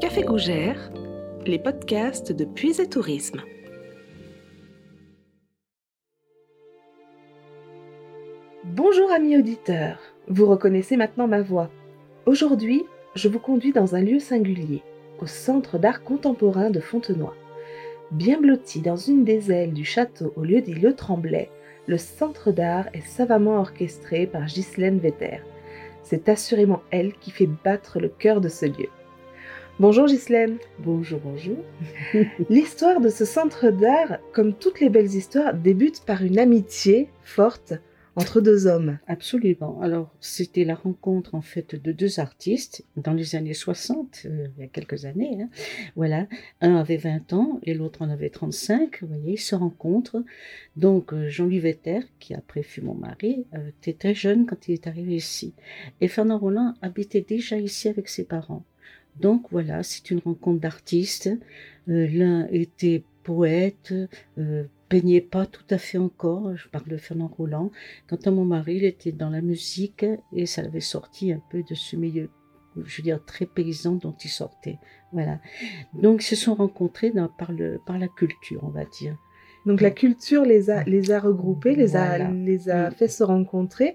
Café Gougère, les podcasts de Puise et Tourisme. Bonjour amis auditeurs, vous reconnaissez maintenant ma voix. Aujourd'hui, je vous conduis dans un lieu singulier, au Centre d'art contemporain de Fontenoy. Bien blotti dans une des ailes du château au lieu dit Le Tremblay, le Centre d'art est savamment orchestré par Ghislaine Vetter. C'est assurément elle qui fait battre le cœur de ce lieu. Bonjour Ghislaine. Bonjour, bonjour. L'histoire de ce centre d'art, comme toutes les belles histoires, débute par une amitié forte entre deux hommes. Absolument. Alors, c'était la rencontre en fait de deux artistes dans les années 60, euh, il y a quelques années. Hein. Voilà. Un avait 20 ans et l'autre en avait 35. Vous voyez, ils se rencontrent. Donc, euh, Jean-Louis Vetter, qui après fut mon mari, euh, était très jeune quand il est arrivé ici. Et Fernand Roland habitait déjà ici avec ses parents. Donc voilà, c'est une rencontre d'artistes. L'un était poète, peignait pas tout à fait encore, je parle de Fernand Roland. Quant à mon mari, il était dans la musique et ça avait sorti un peu de ce milieu, je veux dire, très paysan dont il sortait. Voilà. Donc, ils se sont rencontrés par, le, par la culture, on va dire. Donc la culture les a, les a regroupés, les a, les a fait se rencontrer.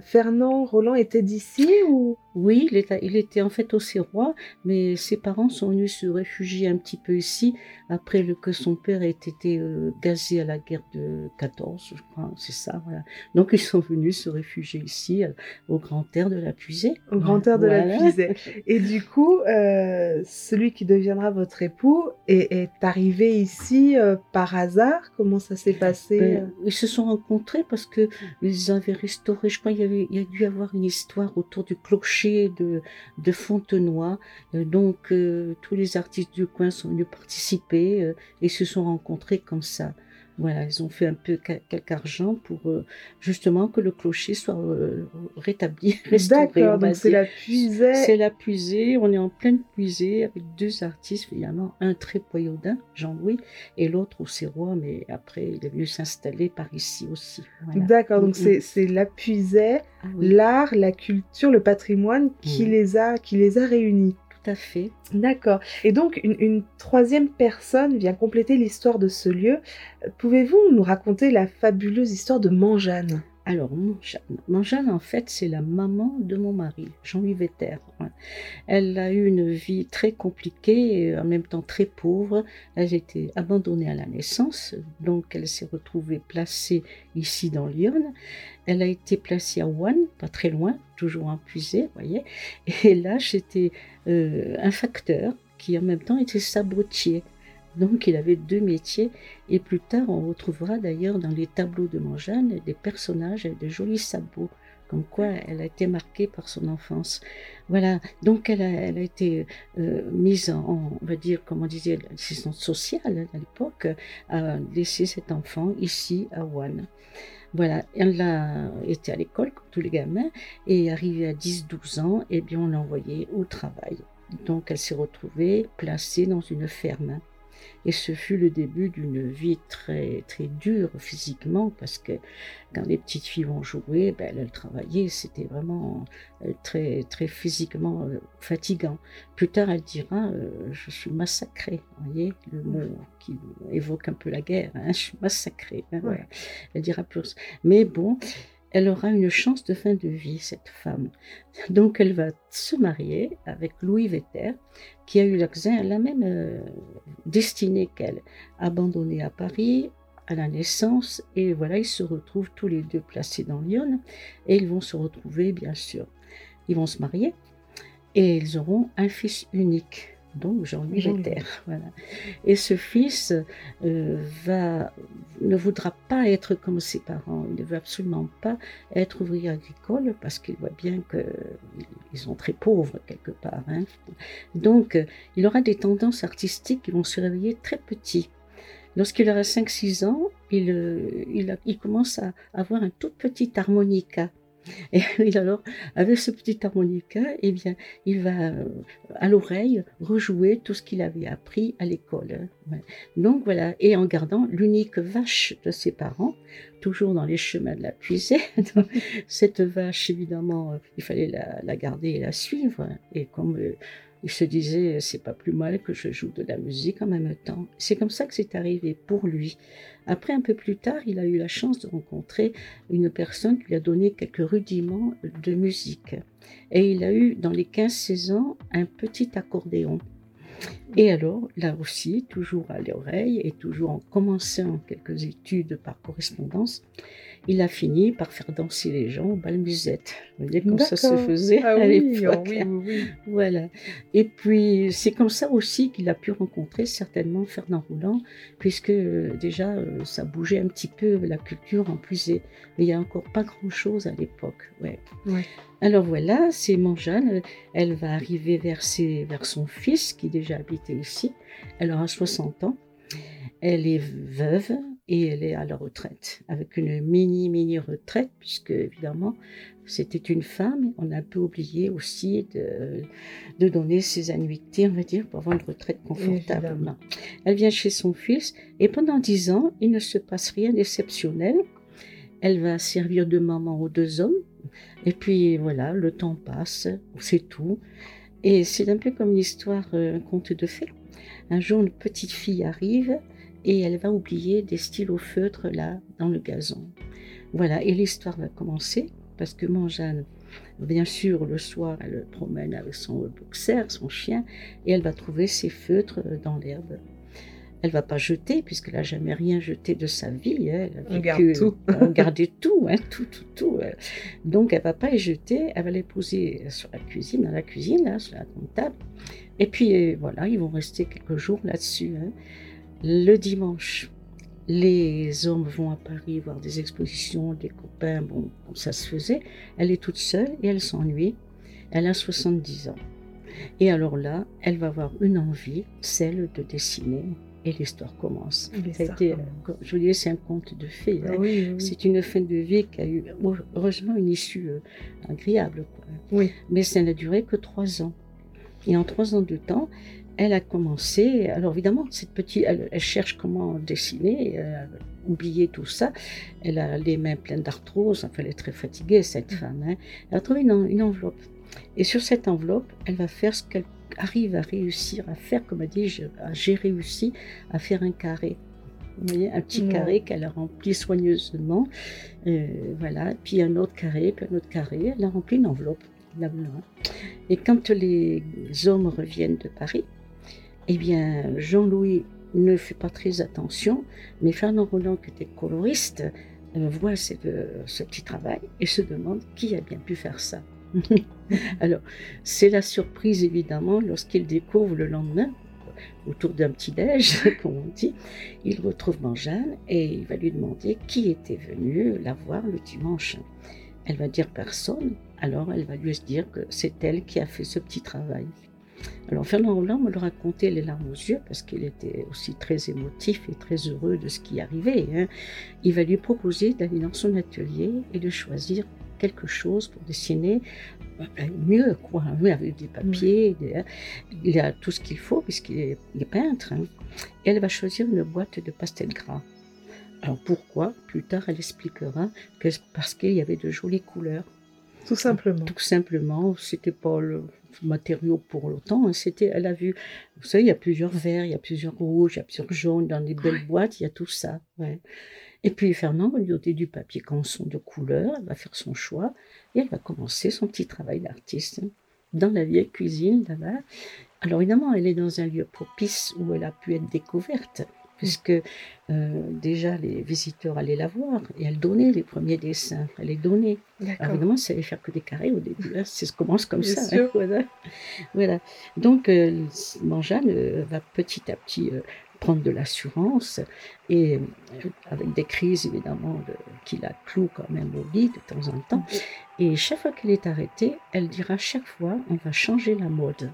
Fernand Roland était d'ici ou? Oui, il était, il était en fait au Serrois, mais ses parents sont venus se réfugier un petit peu ici après le, que son père ait été euh, gazé à la guerre de 14, je crois, c'est ça. Voilà. Donc ils sont venus se réfugier ici, euh, au grand air de la Puisée. Au grand air de la Puisée. Et du coup, euh, celui qui deviendra votre épout est, est arrivé ici par hasard Comment ça s'est passé euh Ils se sont rencontrés parce que ils avaient restauré, je crois, il y, y a dû avoir une histoire autour du clocher de, de Fontenoy. Euh, donc, euh, tous les artistes du coin sont venus participer et se sont rencontrés comme ça. Voilà, ils ont fait un peu quelque argent pour euh, justement que le clocher soit euh, rétabli, D'accord, donc c'est la puisée. C'est la puisée, on est en pleine puisée avec deux artistes, évidemment, un très poyaudin, Jean-Louis, et l'autre au Serrois, mais après il est venu s'installer par ici aussi. D'accord, donc c'est la puisée, ah l'art, la culture, le patrimoine qui, mm. les a, qui les a réunis à fait. D'accord. Et donc, une, troisième personne vient compléter l'histoire de ce lieu. Pouvez-vous nous raconter la fabuleuse histoire de Manjane? Alors, Manjane, en fait, c'est la maman de mon mari, Jean-Louis Vetter. Elle a eu une vie très compliquée et en même temps très pauvre. Elle a été abandonnée à la naissance, donc elle s'est retrouvée placée ici dans Lyon. Elle a été placée à One, pas très loin, toujours en puisée, voyez. Et là, j'étais euh, un facteur qui en même temps était sabotier. Donc il avait deux métiers et plus tard on retrouvera d'ailleurs dans les tableaux de Manjane des personnages avec de jolis sabots, comme quoi elle a été marquée par son enfance. Voilà, donc elle a, été euh, mise en, on va dire, comme on disait, l'assistante sociale à l'époque, à laisser cet enfant ici à One. Voilà, elle a été à l'école comme tous les gamins et arrivée à 10-12 ans, eh bien on l'a envoyée au travail. Donc elle s'est retrouvée placée dans une ferme. Et ce fut le début d'une vie très, très dure physiquement, parce que quand les petites filles vont jouer, ben, elles travaillaient, c'était vraiment euh, très, très physiquement euh, fatigant. Plus tard, elle dira euh, Je suis massacrée. Vous voyez, le mot qui évoque un peu la guerre, hein, je suis massacrée. Hein, Elle dira plus. Mais bon, elle aura une chance de fin de vie, cette femme. Donc elle va se marier avec Louis Vetter, qui a eu la même euh, destinée qu'elle, abandonnée à Paris à la naissance, et voilà, ils se retrouvent tous les deux placés dans Lyon, et ils vont se retrouver, bien sûr. Ils vont se marier, et ils auront un fils unique donc Jean-Louis Vetter. Voilà. Et ce fils euh, va, ne voudra pas être comme ses parents, il ne veut absolument pas être ouvrier agricole parce qu'il voit bien qu'ils sont très pauvres quelque part. Hein. Donc il aura des tendances artistiques qui vont se réveiller très petit. Lorsqu'il aura 5-6 ans, il, euh, il, il, commence à avoir un tout petit harmonica Et alors, avec ce petit harmonica, eh bien, il va euh, à l'oreille rejouer tout ce qu'il avait appris à l'école. Donc voilà, et en gardant l'unique vache de ses parents, toujours dans les chemins de la puisée. Cette vache, évidemment, euh, il fallait la, garder et la suivre. Et comme euh, il se disait, c'est pas plus mal que je joue de la musique en même temps. C'est comme ça que c'est arrivé pour lui. Après, un peu plus tard, il a eu la chance de rencontrer une personne qui lui a donné quelques rudiments de musique. Et il a eu, dans les 15-16 ans, un petit accordéon. Et alors, là aussi, toujours à l'oreille et toujours en commençant quelques études par correspondance, il a fini par faire danser les gens au bal musette. Vous voyez comment ça se faisait ah à oui, l'époque. oui, oui, oui. Voilà. Et puis, c'est comme ça aussi qu'il a pu rencontrer certainement Fernand Rouland, puisque euh, déjà, euh, ça bougeait un petit peu la culture en plus. et- Mais il n'y a encore pas grand-chose à l'époque. Ouais. Ouais. Alors voilà, c'est Manjane. Elle va arriver vers, ses- vers son fils qui déjà habitait ici. Elle aura 60 ans. Elle est veuve et elle est à la retraite, avec une mini, mini retraite, puisque évidemment, c'était une femme. On a un peu oublié aussi de, de donner ses annuités, on va dire, pour avoir une retraite confortable. Évidemment. Elle vient chez son fils et pendant dix ans, il ne se passe rien d'exceptionnel. Elle va servir de maman aux deux hommes. Et puis voilà, le temps passe, c'est tout. Et c'est un peu comme une histoire, euh, un conte de fées. Un jour, une petite fille arrive et elle va oublier des stylos feutres là dans le gazon. Voilà, et l'histoire va commencer parce que Manjane, bien sûr, le soir, elle le promène avec son boxer, son chien, et elle va trouver ses feutres euh, dans l'herbe. Elle va pas jeter puisqu'elle n'a jamais rien jeté de sa vie. hein. Elle a On vécu- garde tout. on gardait tout, hein, tout, tout, tout. euh. Donc elle va pas les jeter, elle va les poser sur la cuisine, dans la cuisine, là, sur la grande table. Et puis euh, voilà, ils vont rester quelques jours là-dessus. hein. Le dimanche, les hommes vont à Paris voir des expositions, des copains, bon, comme ça se faisait. Elle est toute seule et elle s'ennuie. Elle a 70 ans. Et alors là, elle va avoir une envie, celle de dessiner. Et l'histoire commence. Été, commence. euh, je vous disais, c'est un conte de fées. hein. Ah oui, oui, oui. C'est une fin de vie qui a eu heureusement une issue euh, agréable. quoi. Oui. Mais ça n'a duré que trois ans. Et en trois ans de temps, elle a commencé. Alors évidemment, cette petite, elle, elle cherche comment dessiner, euh, oublier tout ça. Elle a les mains pleines d'arthrose. Enfin, elle est très fatiguée cette femme. hein. Elle a trouvé une, une enveloppe. Et sur cette enveloppe, elle va faire ce qu'elle arrive à réussir à faire. Comme elle dit, je- j'ai réussi à faire un carré. Vous voyez, un petit carré qu'elle a rempli soigneusement. Euh, voilà, puis un autre carré, puis un autre carré. Elle a rempli une enveloppe. voilà. Et quand les hommes reviennent de Paris, eh bien, Jean-Louis ne fait pas très attention, mais Fernand Roland, qui était coloriste, euh, voit ce petit travail et se demande qui a bien pu faire ça. Alors, c'est la surprise, évidemment, lorsqu'il découvre le lendemain, autour d'un petit-déj, comme on dit, il retrouve Manjane et il va lui demander qui était venu la voir le dimanche. Elle va dire personne, alors elle va lui dire que c'est elle qui a fait ce petit travail. Alors Fernand Roland me le racontait les larmes aux yeux parce qu'il était aussi très émotif et très heureux de ce qui arrivait. hein. Il va lui proposer d'aller dans son atelier et de choisir quelque chose pour dessiner euh, mieux, quoi, hein, avec des papiers, des- il a tout ce qu'il faut puisqu'il est, peintre. hein. Et elle va choisir une boîte de pastel gras. Alors pourquoi? Plus tard, elle expliquera que c'est parce qu'il y avait de jolies couleurs. Tout simplement. Tout simplement, c'était pas le matériau pour l'autant. hein, C'était, elle a vu, vous savez, il y a plusieurs verts, il y a plusieurs rouges, il y a plusieurs jaunes dans des belles boîtes, il y a tout ça. Ouais. Et puis Fernand va lui donner du papier canson de couleur, elle va faire son choix et elle va commencer son petit travail d'artiste hein, dans la vieille cuisine là-bas. Alors évidemment, elle est dans un lieu propice où elle a pu être découverte, puisque euh, déjà les visiteurs allaient la voir et elle donnait les premiers dessins, elle les donnait. Alors évidemment, ça allait faire que des carrés au début. hein. Ça commence comme Bien ça. sûr. hein, voilà. Voilà. Donc, euh, Manjane euh, va petit à petit euh, prendre de l'assurance et avec des crises évidemment de- qui la clouent quand même au lit de temps en temps. Et chaque fois qu'elle est arrêtée, elle dira chaque fois on va changer la mode.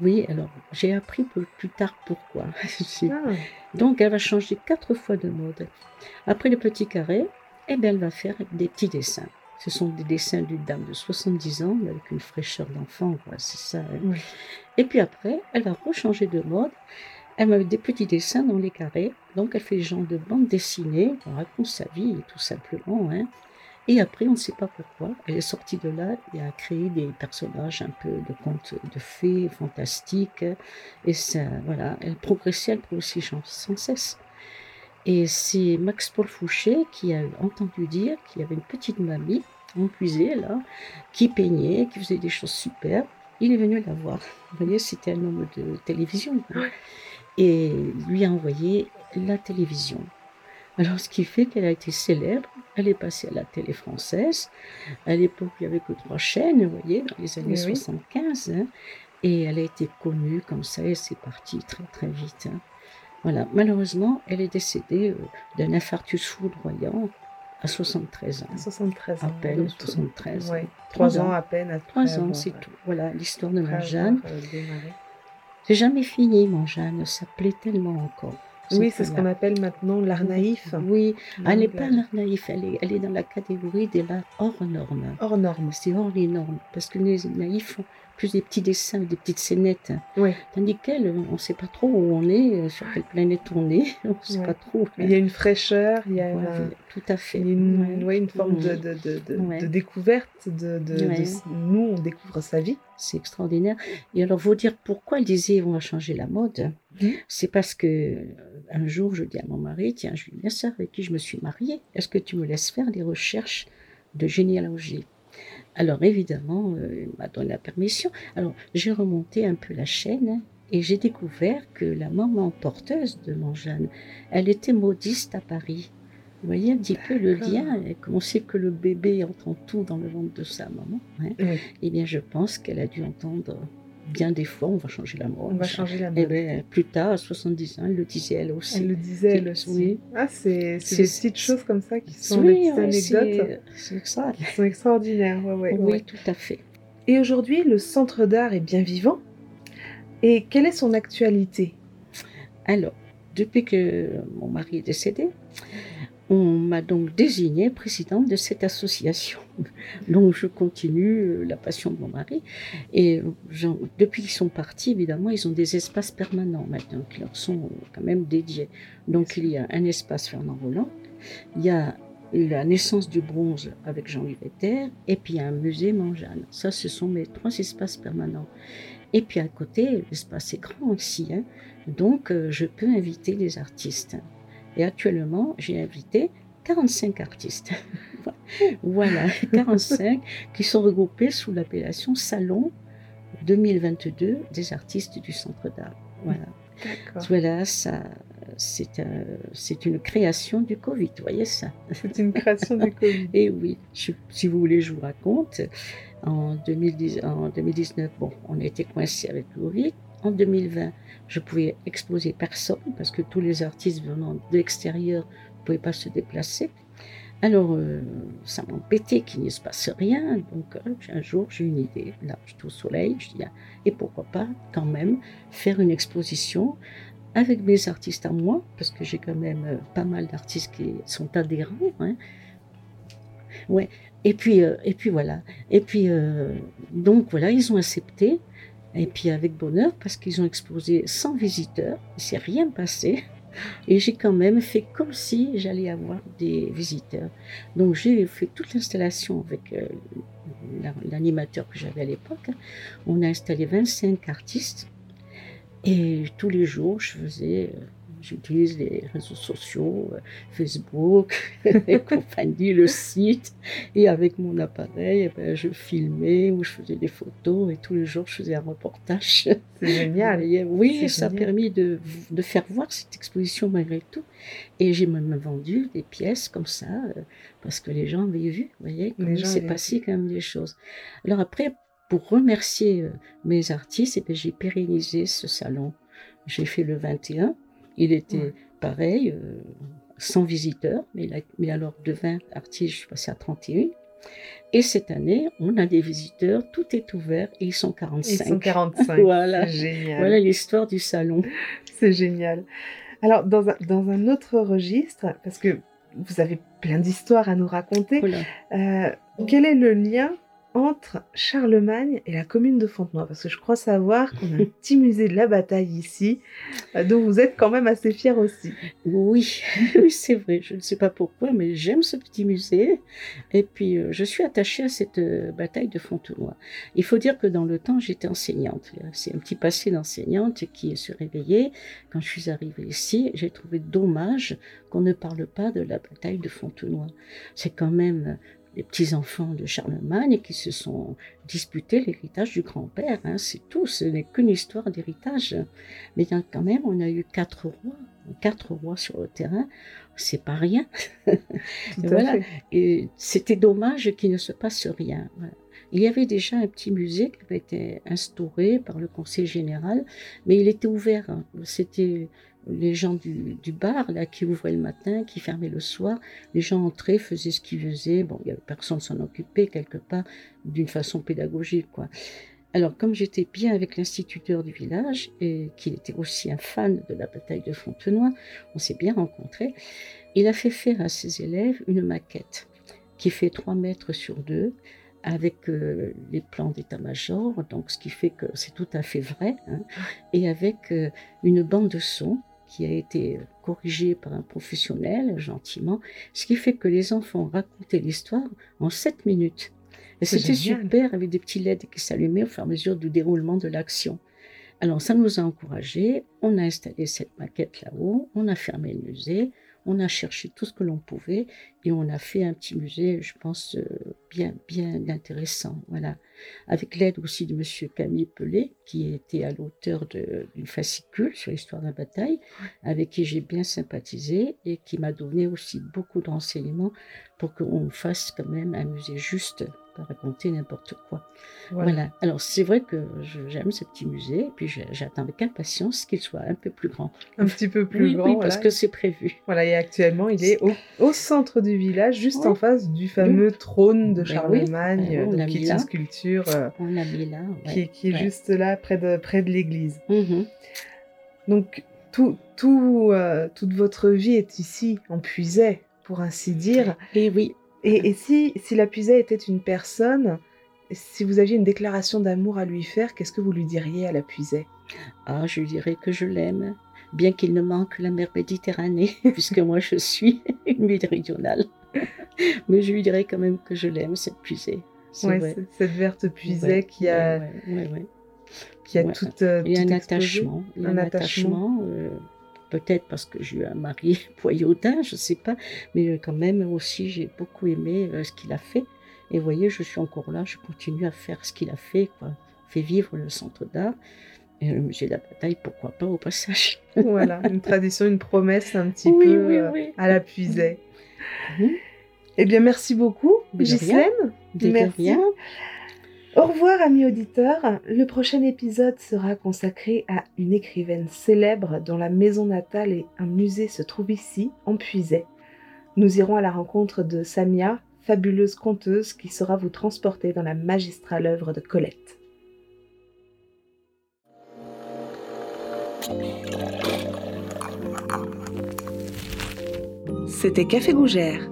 Oui, alors j'ai appris plus tard pourquoi. Ah, donc, elle va changer quatre fois de mode. Après le petit carré, eh bien, elle va faire des petits dessins. Ce sont des dessins d'une dame de 70 ans, avec une fraîcheur d'enfant, c'est ça. Hein. Et puis après, elle va rechanger de mode. Elle met des petits dessins dans les carrés. Donc, elle fait des genre de bande dessinée. Elle raconte sa vie, tout simplement. Hein. Et après, on ne sait pas pourquoi, elle est sortie de là et a créé des personnages un peu de contes de fées, fantastiques. Et ça, voilà, elle progressait, elle progressait sans cesse. Et c'est Max Paul Fouché qui a entendu dire qu'il y avait une petite mamie en puisée, là, qui peignait, qui faisait des choses superbes. Il est venu la voir. Vous voyez, c'était un homme de télévision. Et lui a envoyé la télévision. Alors, ce qui fait qu'elle a été célèbre. Elle est passée à la télé française. À l'époque, il n'y avait que trois chaînes, vous voyez, dans les années 75. Hein. et elle a été connue comme ça, et c'est parti très, très vite. Hein. Voilà. Malheureusement, elle est décédée euh, d'un infarctus foudroyant à 73 ans. 73 ans. À peine, 73. Oui, trois ans à peine. À trois ans, c'est tout. Voilà l'histoire de ma Jeanne. Euh, c'est jamais fini, mon Jeanne. Ça plaît tellement encore. Oui, c'est ce qu'on appelle maintenant l'art naïf. Oui, elle n'est pas l'art naïf, elle est, elle est dans la catégorie de l'art hors norme. Hors norme. C'est hors les normes. Parce que les naïfs plus des petits dessins, des petites scénettes. Tandis qu'elle, on ne sait pas trop où on est, euh, sur quelle planète on est, on ne sait pas trop. Il y a une fraîcheur, il y a tout à fait. une, une forme de, de, de, de, découverte. De, nous, on découvre sa vie. C'est extraordinaire. Et alors, vous dire pourquoi elle disait on va changer la mode. Mmh. C'est parce que euh, un jour, je dis à mon mari tiens, Julien, ça avec qui je me suis mariée, est-ce que tu me laisses faire des recherches de généalogie? Alors évidemment, euh, il m'a donné la permission. Alors j'ai remonté un peu la chaîne et j'ai découvert que la maman porteuse de mon jeune, elle était modiste à Paris. Vous voyez un petit peu le lien, comme on sait que le bébé entend tout dans le ventre de sa maman. Hein. Eh bien, je pense qu'elle a dû entendre bien des fois, on va changer la mode. On va changer la mode. Et bien, plus tard, à 70 ans, elle le disait elle aussi. Elle le disait elle aussi. Ah, c'est des petites choses comme ça qui sont des petites anecdotes. C'est ça. Qui sont extraordinaires. oui, tout à fait. Et aujourd'hui, le centre d'art est bien vivant. Et quelle est son actualité? Alors, depuis que mon mari est décédé, on m'a donc désignée présidente de cette association. Donc je continue euh, la passion de mon mari. Et depuis qu'ils sont partis, évidemment, ils ont des espaces permanents maintenant qui leur sont quand même dédiés. Donc il y a un espace Fernand Roland, il y a la naissance du bronze avec Jean-Louis Vetter, et puis il y a un musée Manjane. Ça, ce sont mes trois espaces permanents. Et puis à côté, l'espace est grand aussi. Hein. Donc euh, je peux inviter des artistes. Et actuellement, j'ai invité 45 artistes. voilà, 45 qui sont regroupés sous l'appellation Salon 2022 des artistes du Centre d'art. Voilà. Voilà, ça, c'est un, c'est une création du Covid, vous voyez ça? C'est une création du Covid. Et oui, si vous voulez, je vous raconte. En, 2010, en 2019, bon, on a été coincé avec le Covid. En 2020, je pouvais exposer personne parce que tous les artistes venant de l'extérieur ne pouvaient pas se déplacer. Alors, euh, ça m'embêtait qu'il ne se passe rien. Donc, euh, un jour, j'ai une idée. Là, j'étais au soleil. Je dis, ah, et pourquoi pas, quand même, faire une exposition avec mes artistes à moi, parce que j'ai quand même euh, pas mal d'artistes qui sont adhérents. Hein. Ouais. Et puis, et puis voilà. Et puis, donc voilà, ils ont accepté. Et puis avec bonheur, parce qu'ils ont exposé sans visiteurs, il s'est rien passé. Et j'ai quand même fait comme si j'allais avoir des visiteurs. Donc j'ai fait toute l'installation avec euh, l'animateur que j'avais à l'époque. On a installé 25 artistes. Et tous les jours, je faisais euh, j'utilise les réseaux sociaux, euh, Facebook et compagnie, le site. Et avec mon appareil, eh ben, je filmais ou je faisais des photos et tous les jours, je faisais un reportage. C'est génial. oui, ça a permis de, de, faire voir cette exposition malgré tout. Et j'ai même vendu des pièces comme ça euh, parce que les gens avaient vu, vous voyez, il s'est passé quand même des choses. Alors après, pour remercier euh, mes artistes, eh ben, j'ai pérennisé ce salon. J'ai fait le 21 il était pareil, euh, sans visiteurs, mais, mais alors de 20 artistes, je suis passée à 31. Et cette année, on a des visiteurs, tout est ouvert et ils sont 45. Ils sont 45. voilà. Génial. Voilà l'histoire du salon. C'est génial. Alors, dans un, dans un, autre registre, parce que vous avez plein d'histoires à nous raconter. Voilà. Euh, quel est le lien entre Charlemagne et la commune de Fontenoy Parce que je crois savoir qu'on a un petit musée de la bataille ici, euh, dont vous êtes quand même assez fiers aussi. Oui, oui, c'est vrai. Je ne sais pas pourquoi, mais j'aime ce petit musée. Et puis, euh, je suis attachée à cette euh, bataille de Fontenoy. Il faut dire que dans le temps, j'étais enseignante. C'est un petit passé d'enseignante qui se réveillé. Quand je suis arrivée ici, j'ai trouvé dommage qu'on ne parle pas de la bataille de Fontenoy. C'est quand même les petits-enfants de Charlemagne qui se sont disputés l'héritage du grand-père. Hein, c'est tout, ce n'est qu'une histoire d'héritage. Mais quand même, on a eu quatre rois, quatre rois sur le terrain, c'est pas rien. Et voilà. fait. Et c'était dommage qu'il ne se passe rien. Voilà. Il y avait déjà un petit musée qui avait été instauré par le conseil général, mais il était ouvert. hein. C'était les gens du, bar là qui ouvraient le matin, qui fermaient le soir. Les gens entraient, faisaient ce qu'ils faisaient. Bon, il y avait personne s'en occupait quelque part d'une façon pédagogique, quoi. Alors, comme j'étais bien avec l'instituteur du village et qu'il était aussi un fan de la bataille de Fontenoy, on s'est bien rencontrés. Il a fait faire à ses élèves une maquette qui fait 3 mètres sur 2 avec euh, les plans d'état-major, donc ce qui fait que c'est tout à fait vrai, hein, et avec euh, une bande de son qui a été corrigée par un professionnel gentiment, ce qui fait que les enfants racontaient l'histoire en 7 minutes. Et c'était super avec des petits LED qui s'allumaient au fur et à mesure du déroulement de l'action. Alors ça nous a encouragés, on a installé cette maquette là-haut, on a fermé le musée, on a cherché tout ce que l'on pouvait et on a fait un petit musée, je pense, euh, bien, bien intéressant. Voilà. Avec l'aide aussi de Monsieur Camille Pelé, qui était à l'auteur d'une fascicule sur l'histoire de la bataille, avec qui j'ai bien sympathisé et qui m'a donné aussi beaucoup de renseignements pour qu'on fasse quand même un musée juste, pas raconter n'importe quoi. Voilà. Voilà. Alors c'est vrai que j'aime ce petit musée, et puis j'attends avec impatience qu'il soit un peu plus grand. Un petit peu plus oui, grand. oui, voilà. parce que c'est prévu. Voilà, et actuellement, il est au, au centre du village, juste Oui. en face du fameux trône de Ben Charlemagne, ben donc qui est une sculpture euh, On l'a mis là. ouais. qui, est- qui est ouais. juste là, près de, près de l'église. Mhm. Donc, tout, tout, euh, toute votre vie est ici, en Puisay, pour ainsi dire. Et oui, Et, et si, si la Puisay était une personne, si vous aviez une déclaration d'amour à lui faire, qu'est-ce que vous lui diriez à la Puisay ah, je dirais que je l'aime, bien qu'il ne manque la mer Méditerranée, puisque moi je suis une méridionale. Mais je lui dirais quand même que je l'aime, cette puisée. Ouais, Cette verte Ouais, qui a, ouais, qui a toute, euh, tout un attachement. Il y a Un un attachement. attachement. euh, Peut-être parce que j'ai eu un mari poyaudin, je ne sais pas. Mais euh, quand même aussi, j'ai beaucoup aimé euh, ce qu'il a fait. Et vous voyez, je suis encore là, je continue à faire ce qu'il a fait, quoi. Fait vivre le centre d'art. Et le musée de la bataille, pourquoi pas au passage. Voilà, une tradition, une promesse un petit Oui, peu oui, euh, oui. à la. Mhm. Eh bien, merci beaucoup. Ghislaine. Merci. rien. Au revoir, amis auditeurs. Le prochain épisode sera consacré à une écrivaine célèbre dont la maison natale et un musée se trouvent ici, en Puisay. Nous irons à la rencontre de Samia, fabuleuse conteuse qui saura vous transporter dans la magistrale œuvre de Colette. C'était Café Gougère.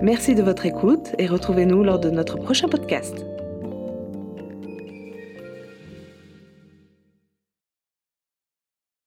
Merci de votre écoute et retrouvez-nous lors de notre prochain podcast.